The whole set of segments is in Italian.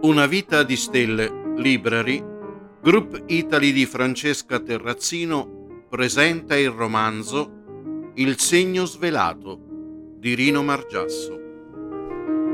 Una vita di stelle, Library, Group Italy di Francesca Terrazzino presenta il romanzo Il segno svelato di Rino Margiasso.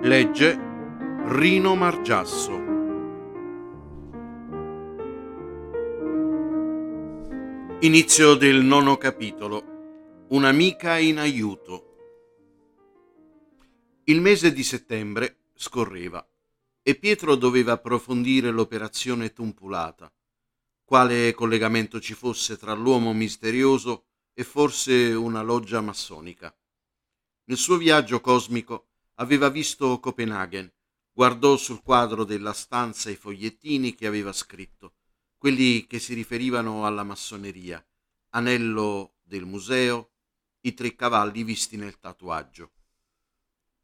Legge Rino Margiasso. Inizio del nono capitolo. Un'amica in aiuto. Il mese di settembre scorreva e Pietro doveva approfondire l'operazione Tumpulata, quale collegamento ci fosse tra l'uomo misterioso e forse una loggia massonica. Nel suo viaggio cosmico aveva visto Copenaghen, guardò sul quadro della stanza i fogliettini che aveva scritto, quelli che si riferivano alla massoneria, anello del museo, i tre cavalli visti nel tatuaggio.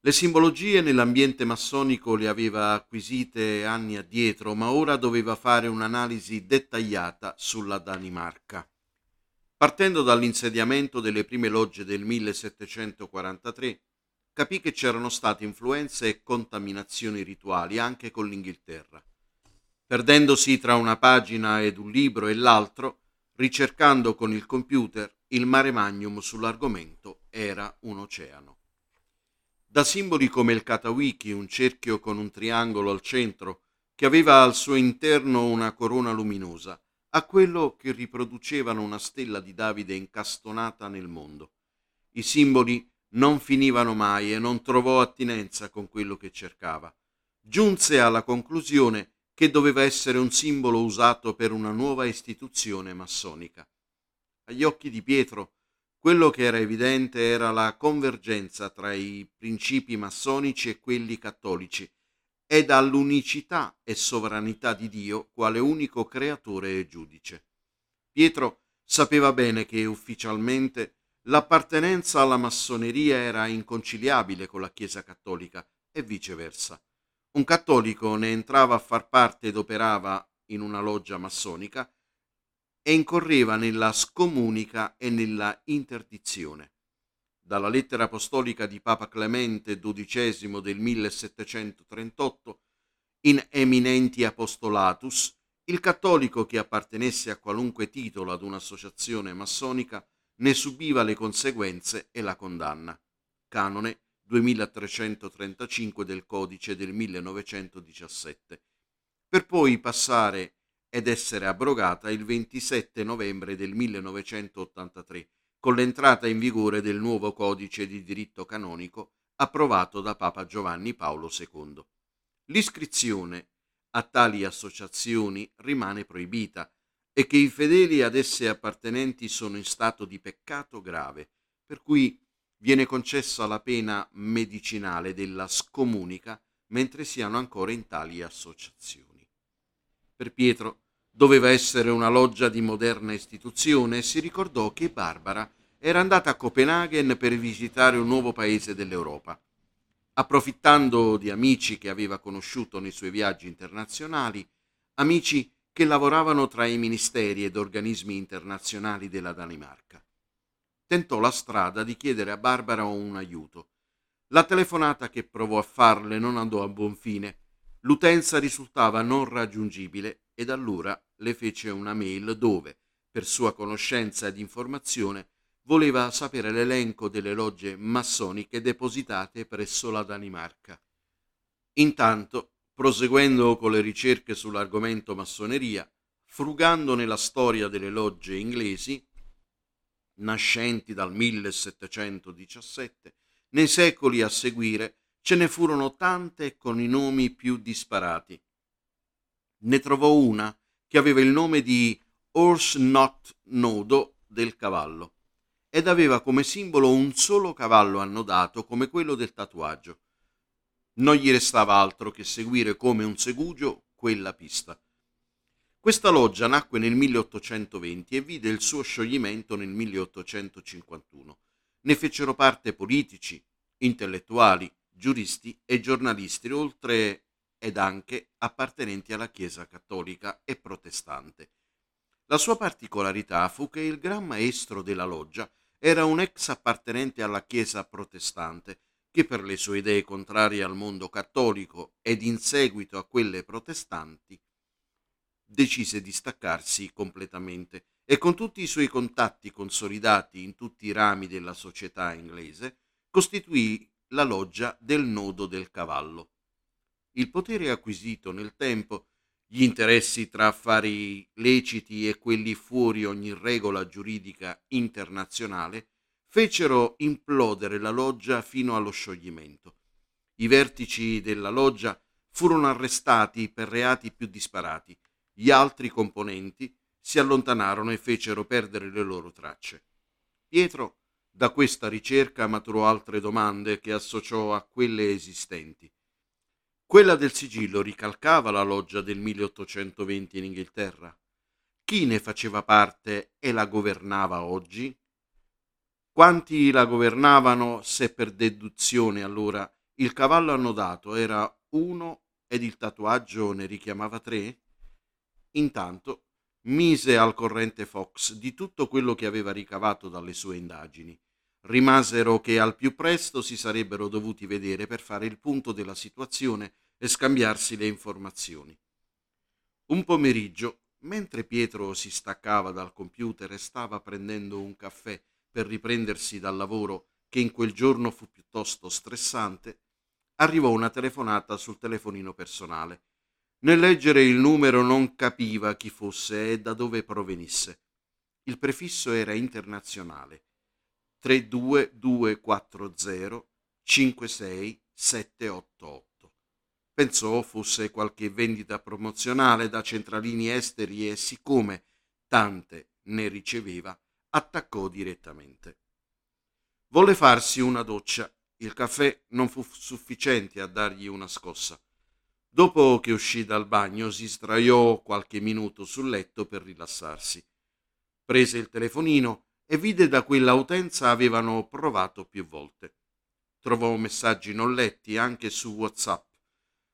Le simbologie nell'ambiente massonico le aveva acquisite anni addietro, ma ora doveva fare un'analisi dettagliata sulla Danimarca. Partendo dall'insediamento delle prime logge del 1743, capì che c'erano state influenze e contaminazioni rituali anche con l'Inghilterra. Perdendosi tra una pagina ed un libro e l'altro, ricercando con il computer, il mare magnum sull'argomento era un oceano. Da simboli come il Katawiki, un cerchio con un triangolo al centro, che aveva al suo interno una corona luminosa, a quello che riproducevano una stella di Davide incastonata nel mondo. I simboli non finivano mai e non trovò attinenza con quello che cercava. Giunse alla conclusione che doveva essere un simbolo usato per una nuova istituzione massonica. Agli occhi di Pietro quello che era evidente era la convergenza tra i principi massonici e quelli cattolici e dall'unicità e sovranità di Dio quale unico creatore e giudice. Pietro sapeva bene che ufficialmente l'appartenenza alla massoneria era inconciliabile con la Chiesa cattolica e viceversa. Un cattolico ne entrava a far parte ed operava in una loggia massonica e incorreva nella scomunica e nella interdizione. Dalla lettera apostolica di Papa Clemente XII del 1738, in Eminenti Apostolatus, il cattolico che appartenesse a qualunque titolo ad un'associazione massonica ne subiva le conseguenze e la condanna. Canone 2335 del codice del 1917, per poi passare ed essere abrogata il 27 novembre del 1983 con l'entrata in vigore del nuovo codice di diritto canonico approvato da Papa Giovanni Paolo II. L'iscrizione a tali associazioni rimane proibita e che i fedeli ad esse appartenenti sono in stato di peccato grave, per cui viene concessa la pena medicinale della scomunica mentre siano ancora in tali associazioni. Per Pietro doveva essere una loggia di moderna istituzione si ricordò che Barbara era andata a Copenaghen per visitare un nuovo paese dell'Europa. Approfittando di amici che aveva conosciuto nei suoi viaggi internazionali, amici che lavoravano tra i ministeri ed organismi internazionali della Danimarca. Tentò la strada di chiedere a Barbara un aiuto. La telefonata che provò a farle non andò a buon fine L'utenza risultava non raggiungibile ed allora le fece una mail dove, per sua conoscenza ed informazione, voleva sapere l'elenco delle logge massoniche depositate presso la Danimarca. Intanto, proseguendo con le ricerche sull'argomento massoneria, frugando nella storia delle logge inglesi, nascenti dal 1717, nei secoli a seguire Ce ne furono tante con i nomi più disparati. Ne trovò una che aveva il nome di Horse Knot Nodo del cavallo ed aveva come simbolo un solo cavallo annodato come quello del tatuaggio. Non gli restava altro che seguire come un segugio quella pista. Questa loggia nacque nel 1820 e vide il suo scioglimento nel 1851. Ne fecero parte politici, intellettuali, giuristi e giornalisti, oltre ed anche appartenenti alla Chiesa cattolica e protestante. La sua particolarità fu che il gran maestro della loggia era un ex appartenente alla Chiesa protestante, che per le sue idee contrarie al mondo cattolico ed in seguito a quelle protestanti, decise di staccarsi completamente e con tutti i suoi contatti consolidati in tutti i rami della società inglese, costituì la loggia del nodo del cavallo. Il potere acquisito nel tempo, gli interessi tra affari leciti e quelli fuori ogni regola giuridica internazionale, fecero implodere la loggia fino allo scioglimento. I vertici della loggia furono arrestati per reati più disparati, gli altri componenti si allontanarono e fecero perdere le loro tracce. Pietro da questa ricerca maturò altre domande che associò a quelle esistenti. Quella del sigillo ricalcava la loggia del 1820 in Inghilterra. Chi ne faceva parte e la governava oggi? Quanti la governavano se per deduzione allora il cavallo annodato era uno ed il tatuaggio ne richiamava tre? Intanto mise al corrente Fox di tutto quello che aveva ricavato dalle sue indagini. Rimasero che al più presto si sarebbero dovuti vedere per fare il punto della situazione e scambiarsi le informazioni. Un pomeriggio, mentre Pietro si staccava dal computer e stava prendendo un caffè per riprendersi dal lavoro che in quel giorno fu piuttosto stressante, arrivò una telefonata sul telefonino personale nel leggere il numero non capiva chi fosse e da dove provenisse. Il prefisso era internazionale. 32240 56788. Pensò fosse qualche vendita promozionale da centralini esteri e siccome tante ne riceveva, attaccò direttamente. Volle farsi una doccia. Il caffè non fu sufficiente a dargli una scossa. Dopo che uscì dal bagno si sdraiò qualche minuto sul letto per rilassarsi. Prese il telefonino e vide da quella utenza avevano provato più volte. Trovò messaggi non letti anche su WhatsApp.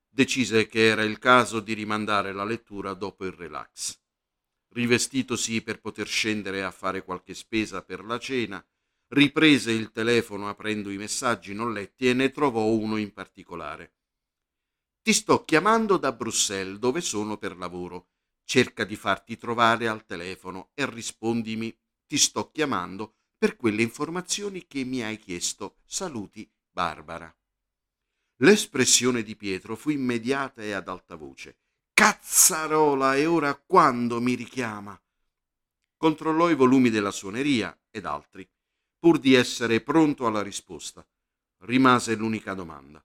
Decise che era il caso di rimandare la lettura dopo il relax. Rivestitosi per poter scendere a fare qualche spesa per la cena, riprese il telefono aprendo i messaggi non letti e ne trovò uno in particolare. Ti sto chiamando da Bruxelles, dove sono per lavoro. Cerca di farti trovare al telefono e rispondimi. Ti sto chiamando per quelle informazioni che mi hai chiesto. Saluti, Barbara. L'espressione di Pietro fu immediata e ad alta voce. Cazzarola, e ora quando mi richiama? Controllò i volumi della suoneria ed altri, pur di essere pronto alla risposta. Rimase l'unica domanda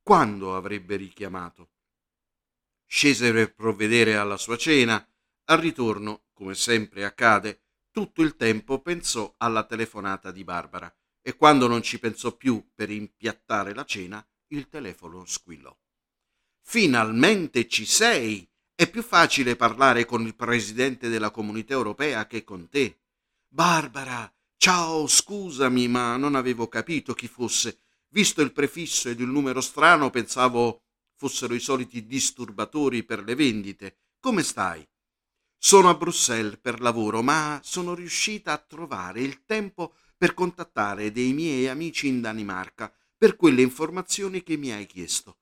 quando avrebbe richiamato. Scese per provvedere alla sua cena. Al ritorno, come sempre accade, tutto il tempo pensò alla telefonata di Barbara e quando non ci pensò più per impiattare la cena, il telefono squillò. Finalmente ci sei! È più facile parlare con il presidente della comunità europea che con te. Barbara, ciao, scusami, ma non avevo capito chi fosse. Visto il prefisso ed il numero strano, pensavo fossero i soliti disturbatori per le vendite. Come stai? Sono a Bruxelles per lavoro, ma sono riuscita a trovare il tempo per contattare dei miei amici in Danimarca per quelle informazioni che mi hai chiesto.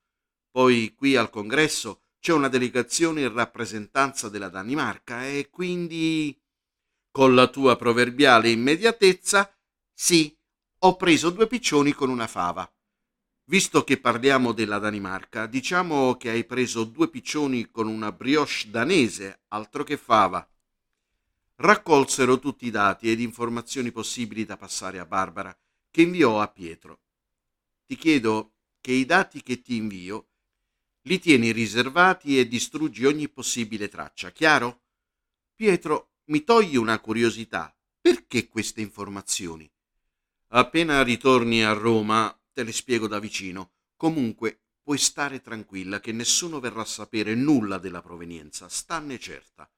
Poi qui al congresso c'è una delegazione in rappresentanza della Danimarca e quindi con la tua proverbiale immediatezza sì, ho preso due piccioni con una fava. Visto che parliamo della Danimarca, diciamo che hai preso due piccioni con una brioche danese, altro che fava. Raccolsero tutti i dati ed informazioni possibili da passare a Barbara, che inviò a Pietro. Ti chiedo che i dati che ti invio li tieni riservati e distruggi ogni possibile traccia, chiaro? Pietro, mi togli una curiosità. Perché queste informazioni? Appena ritorni a Roma te le spiego da vicino. Comunque puoi stare tranquilla che nessuno verrà a sapere nulla della provenienza, stanne certa.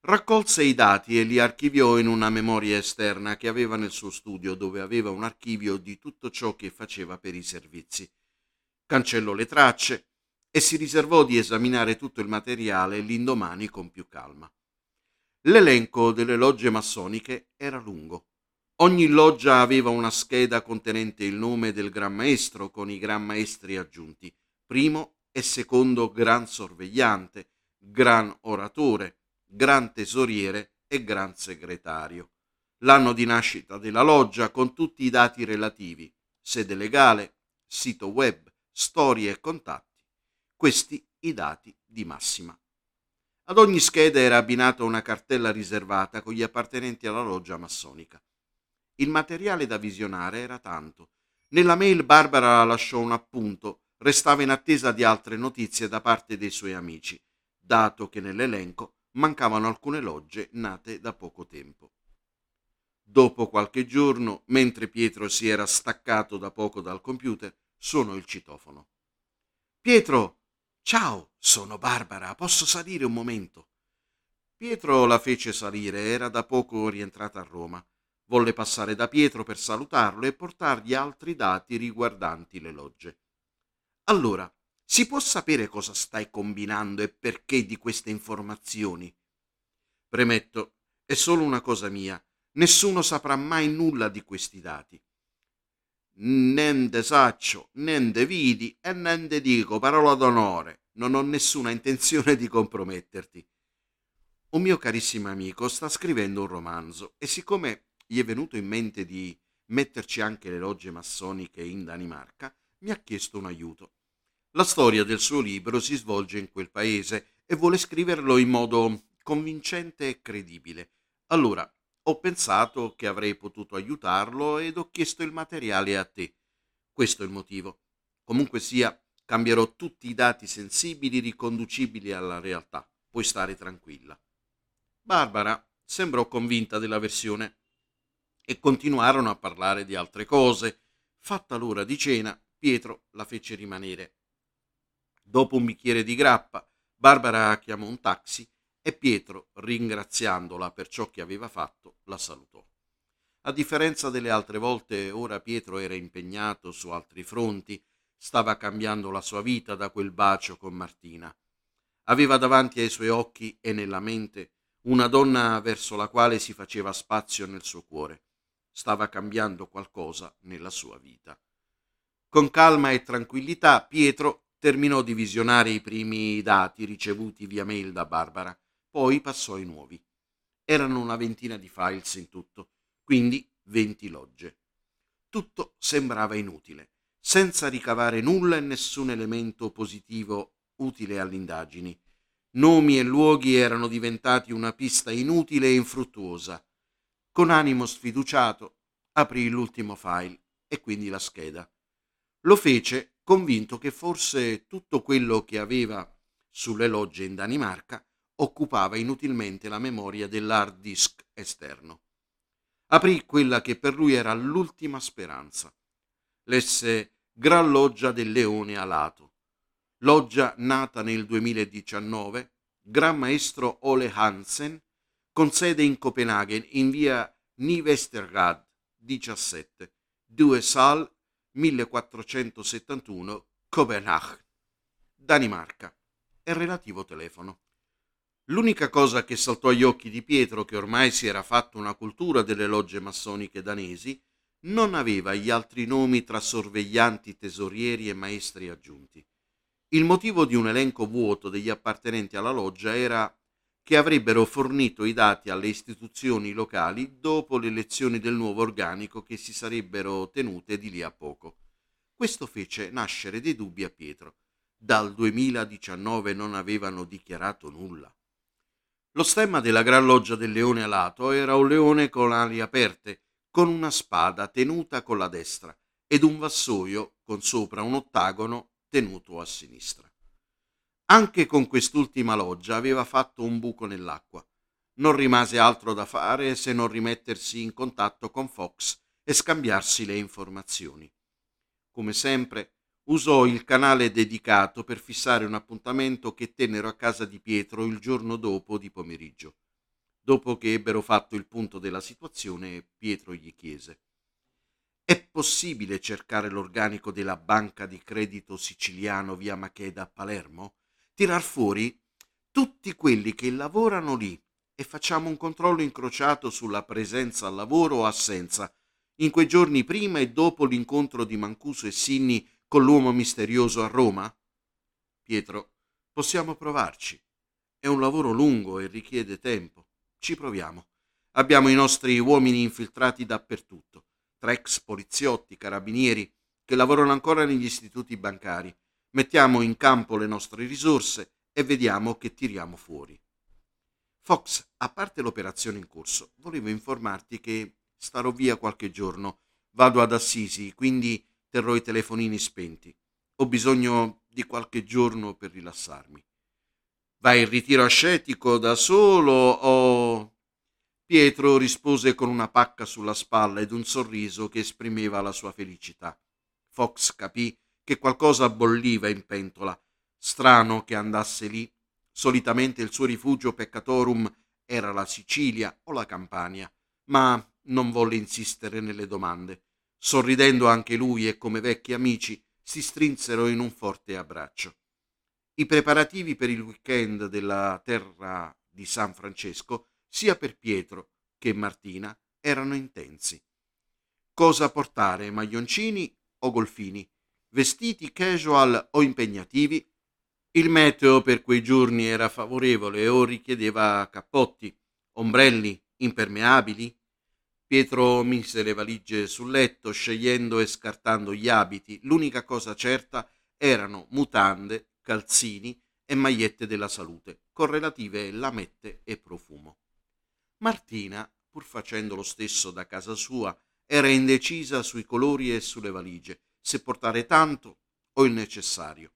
Raccolse i dati e li archiviò in una memoria esterna che aveva nel suo studio, dove aveva un archivio di tutto ciò che faceva per i servizi. Cancellò le tracce e si riservò di esaminare tutto il materiale l'indomani con più calma. L'elenco delle logge massoniche era lungo Ogni loggia aveva una scheda contenente il nome del Gran Maestro con i Gran Maestri aggiunti, primo e secondo Gran Sorvegliante, Gran Oratore, Gran Tesoriere e Gran Segretario. L'anno di nascita della loggia con tutti i dati relativi, sede legale, sito web, storie e contatti. Questi i dati di massima. Ad ogni scheda era abbinata una cartella riservata con gli appartenenti alla loggia massonica. Il materiale da visionare era tanto. Nella mail Barbara lasciò un appunto, restava in attesa di altre notizie da parte dei suoi amici, dato che nell'elenco mancavano alcune logge nate da poco tempo. Dopo qualche giorno, mentre Pietro si era staccato da poco dal computer, suonò il citofono. Pietro, Ciao, sono Barbara, posso salire un momento? Pietro la fece salire, era da poco rientrata a Roma. Volle passare da Pietro per salutarlo e portargli altri dati riguardanti le logge. Allora, si può sapere cosa stai combinando e perché di queste informazioni? Premetto, è solo una cosa mia. Nessuno saprà mai nulla di questi dati nende saccio, nende vidi e nende dico parola d'onore. Non ho nessuna intenzione di comprometterti. Un mio carissimo amico sta scrivendo un romanzo e siccome gli è venuto in mente di metterci anche le logge massoniche in Danimarca, mi ha chiesto un aiuto. La storia del suo libro si svolge in quel paese e vuole scriverlo in modo convincente e credibile. Allora, ho pensato che avrei potuto aiutarlo ed ho chiesto il materiale a te. Questo è il motivo. Comunque sia, cambierò tutti i dati sensibili riconducibili alla realtà. Puoi stare tranquilla. Barbara sembrò convinta della versione e continuarono a parlare di altre cose. Fatta l'ora di cena, Pietro la fece rimanere. Dopo un bicchiere di grappa, Barbara chiamò un taxi e Pietro, ringraziandola per ciò che aveva fatto, la salutò. A differenza delle altre volte, ora Pietro era impegnato su altri fronti, stava cambiando la sua vita da quel bacio con Martina. Aveva davanti ai suoi occhi e nella mente una donna verso la quale si faceva spazio nel suo cuore. Stava cambiando qualcosa nella sua vita. Con calma e tranquillità Pietro terminò di visionare i primi dati ricevuti via mail da Barbara poi passò ai nuovi. Erano una ventina di files in tutto, quindi venti logge. Tutto sembrava inutile, senza ricavare nulla e nessun elemento positivo utile alle indagini. Nomi e luoghi erano diventati una pista inutile e infruttuosa. Con animo sfiduciato aprì l'ultimo file e quindi la scheda. Lo fece convinto che forse tutto quello che aveva sulle logge in Danimarca occupava inutilmente la memoria dell'hard disk esterno. Aprì quella che per lui era l'ultima speranza. Lesse Gran Loggia del Leone Alato. Loggia nata nel 2019, Gran Maestro Ole Hansen, con sede in Copenaghen in via Nivestergade 17, 2 Sal 1471, Copenaghen, Danimarca, e relativo telefono. L'unica cosa che saltò agli occhi di Pietro, che ormai si era fatto una cultura delle logge massoniche danesi, non aveva gli altri nomi tra sorveglianti, tesorieri e maestri aggiunti. Il motivo di un elenco vuoto degli appartenenti alla loggia era che avrebbero fornito i dati alle istituzioni locali dopo le elezioni del nuovo organico che si sarebbero tenute di lì a poco. Questo fece nascere dei dubbi a Pietro. Dal 2019 non avevano dichiarato nulla. Lo stemma della Gran Loggia del Leone Alato era un leone con ali aperte, con una spada tenuta con la destra ed un vassoio con sopra un ottagono tenuto a sinistra. Anche con quest'ultima loggia aveva fatto un buco nell'acqua. Non rimase altro da fare se non rimettersi in contatto con Fox e scambiarsi le informazioni. Come sempre, usò il canale dedicato per fissare un appuntamento che tennero a casa di Pietro il giorno dopo di pomeriggio. Dopo che ebbero fatto il punto della situazione, Pietro gli chiese È possibile cercare l'organico della banca di credito siciliano via Macheda a Palermo? Tirar fuori tutti quelli che lavorano lì e facciamo un controllo incrociato sulla presenza al lavoro o assenza, in quei giorni prima e dopo l'incontro di Mancuso e Sinni con l'uomo misterioso a Roma? Pietro, possiamo provarci. È un lavoro lungo e richiede tempo. Ci proviamo. Abbiamo i nostri uomini infiltrati dappertutto, trex, poliziotti, carabinieri, che lavorano ancora negli istituti bancari. Mettiamo in campo le nostre risorse e vediamo che tiriamo fuori. Fox, a parte l'operazione in corso, volevo informarti che starò via qualche giorno. Vado ad Assisi, quindi terrò i telefonini spenti. Ho bisogno di qualche giorno per rilassarmi. Vai in ritiro ascetico da solo o... Pietro rispose con una pacca sulla spalla ed un sorriso che esprimeva la sua felicità. Fox capì che qualcosa bolliva in pentola. Strano che andasse lì. Solitamente il suo rifugio peccatorum era la Sicilia o la Campania, ma non volle insistere nelle domande. Sorridendo anche lui e come vecchi amici, si strinsero in un forte abbraccio. I preparativi per il weekend della terra di San Francesco, sia per Pietro che Martina, erano intensi. Cosa portare, maglioncini o golfini, vestiti casual o impegnativi. Il meteo per quei giorni era favorevole o richiedeva cappotti, ombrelli, impermeabili. Pietro mise le valigie sul letto, scegliendo e scartando gli abiti. L'unica cosa certa erano mutande, calzini e magliette della salute, con relative lamette e profumo. Martina, pur facendo lo stesso da casa sua, era indecisa sui colori e sulle valigie, se portare tanto o il necessario.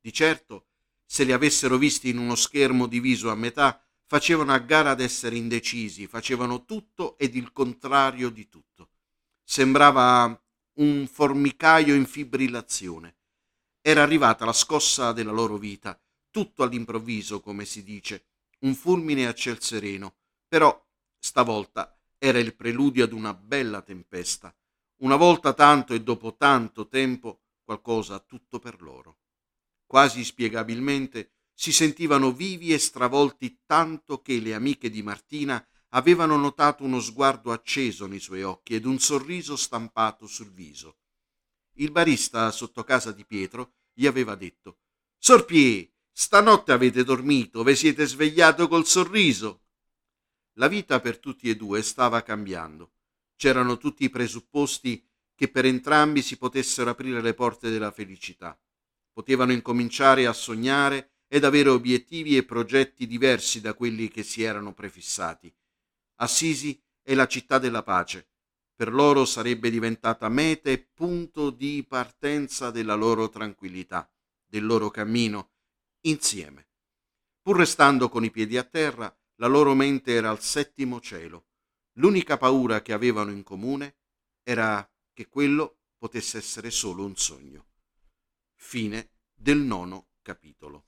Di certo, se li avessero visti in uno schermo diviso a metà, facevano a gara ad essere indecisi, facevano tutto ed il contrario di tutto. Sembrava un formicaio in fibrillazione. Era arrivata la scossa della loro vita, tutto all'improvviso, come si dice, un fulmine a ciel sereno, però stavolta era il preludio ad una bella tempesta. Una volta tanto e dopo tanto tempo qualcosa tutto per loro. Quasi spiegabilmente si sentivano vivi e stravolti tanto che le amiche di Martina avevano notato uno sguardo acceso nei suoi occhi ed un sorriso stampato sul viso. Il barista sotto casa di Pietro gli aveva detto Sorpie, stanotte avete dormito, ve siete svegliato col sorriso. La vita per tutti e due stava cambiando. C'erano tutti i presupposti che per entrambi si potessero aprire le porte della felicità. Potevano incominciare a sognare ed avere obiettivi e progetti diversi da quelli che si erano prefissati. Assisi è la città della pace. Per loro sarebbe diventata meta e punto di partenza della loro tranquillità, del loro cammino, insieme. Pur restando con i piedi a terra, la loro mente era al settimo cielo. L'unica paura che avevano in comune era che quello potesse essere solo un sogno. Fine del nono capitolo.